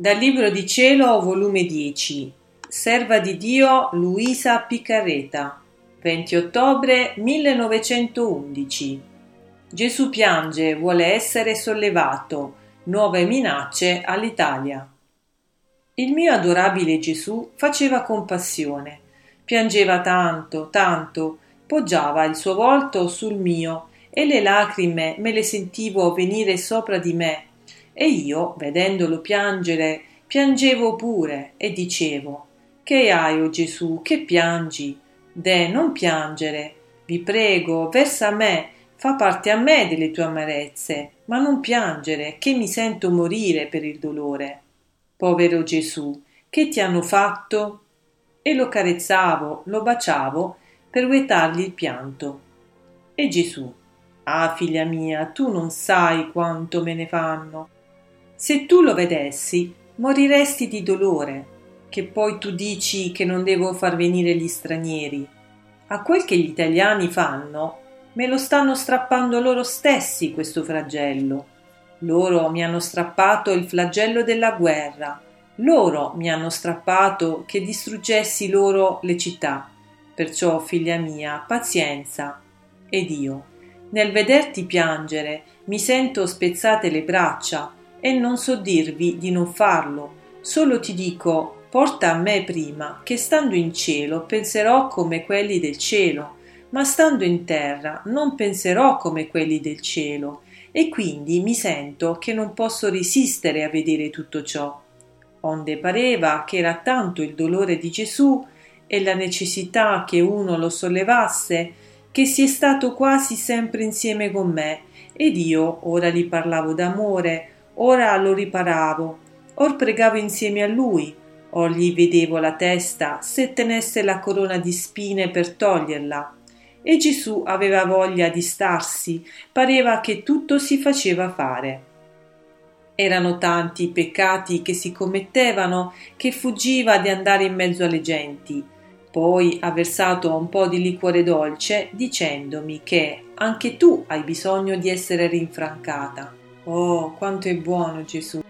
Dal Libro di Cielo, volume 10, Serva di Dio Luisa Piccarreta, 20 ottobre 1911. Gesù piange, vuole essere sollevato, nuove minacce all'Italia. Il mio adorabile Gesù faceva compassione, piangeva tanto, tanto, poggiava il suo volto sul mio e le lacrime me le sentivo venire sopra di me e io, vedendolo piangere, piangevo pure e dicevo Che hai, o oh Gesù, che piangi? De, non piangere, vi prego, versa a me, fa parte a me delle tue amarezze, ma non piangere, che mi sento morire per il dolore. Povero Gesù, che ti hanno fatto? E lo carezzavo, lo baciavo per guetargli il pianto. E Gesù, ah figlia mia, tu non sai quanto me ne fanno. Se tu lo vedessi, moriresti di dolore, che poi tu dici che non devo far venire gli stranieri. A quel che gli italiani fanno, me lo stanno strappando loro stessi questo flagello. Loro mi hanno strappato il flagello della guerra, loro mi hanno strappato che distruggessi loro le città. Perciò, figlia mia, pazienza. Ed io, nel vederti piangere, mi sento spezzate le braccia, e non so dirvi di non farlo, solo ti dico porta a me prima, che stando in cielo penserò come quelli del cielo, ma stando in terra non penserò come quelli del cielo, e quindi mi sento che non posso resistere a vedere tutto ciò. Onde pareva che era tanto il dolore di Gesù e la necessità che uno lo sollevasse, che si è stato quasi sempre insieme con me, ed io ora gli parlavo d'amore, ora lo riparavo, or pregavo insieme a lui, or gli vedevo la testa se tenesse la corona di spine per toglierla. E Gesù aveva voglia di starsi, pareva che tutto si faceva fare. Erano tanti i peccati che si commettevano che fuggiva di andare in mezzo alle genti. Poi ha versato un po' di liquore dolce dicendomi che anche tu hai bisogno di essere rinfrancata. Oh, quanto è buono Gesù!